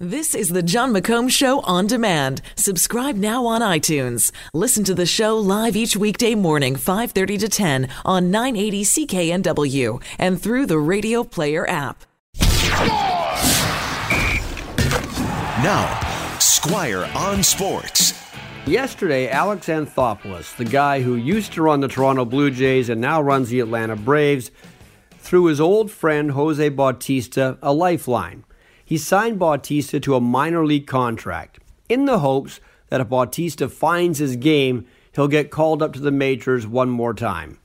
This is the Jon McComb Show on demand. Subscribe now on iTunes. Listen to the show live each weekday morning, 5:30 to 10 on 980 CKNW and through the Radio Player app. Now, Squire on Sports. Yesterday, Alex Anthopoulos, the guy who used to run the Toronto Blue Jays and now runs the Atlanta Braves, threw his old friend Jose Bautista a lifeline he signed Bautista to a minor league contract in the hopes that if Bautista finds his game, he'll get called up to the majors one more time.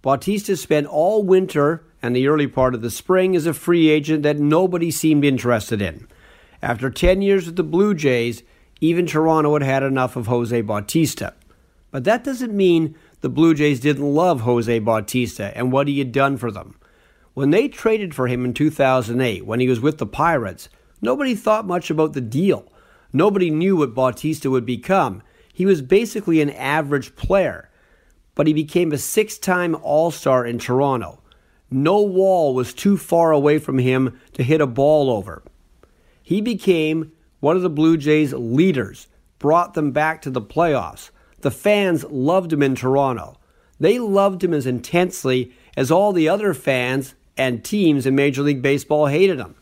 Bautista spent all winter and the early part of the spring as a free agent that nobody seemed interested in. After 10 years with the Blue Jays, even Toronto had had enough of Jose Bautista. But that doesn't mean the Blue Jays didn't love Jose Bautista and what he had done for them. When they traded for him in 2008, when he was with the Pirates, nobody thought much about the deal. Nobody knew what Bautista would become. He was basically an average player, but he became a six time All Star in Toronto. No wall was too far away from him to hit a ball over. He became one of the Blue Jays' leaders, brought them back to the playoffs. The fans loved him in Toronto. They loved him as intensely as all the other fans and teams in Major League Baseball hated him.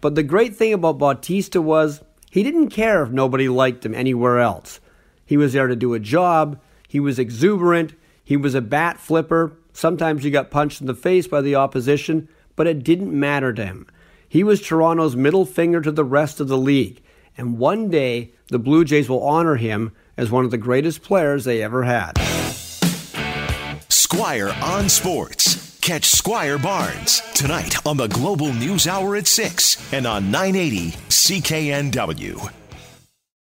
But the great thing about Bautista was he didn't care if nobody liked him anywhere else. He was there to do a job, he was exuberant, he was a bat flipper. Sometimes he got punched in the face by the opposition, but it didn't matter to him. He was Toronto's middle finger to the rest of the league, and one day the Blue Jays will honor him as one of the greatest players they ever had. Squire on Sports. Catch Squire Barnes tonight on the Global News Hour at 6 and on 980 CKNW.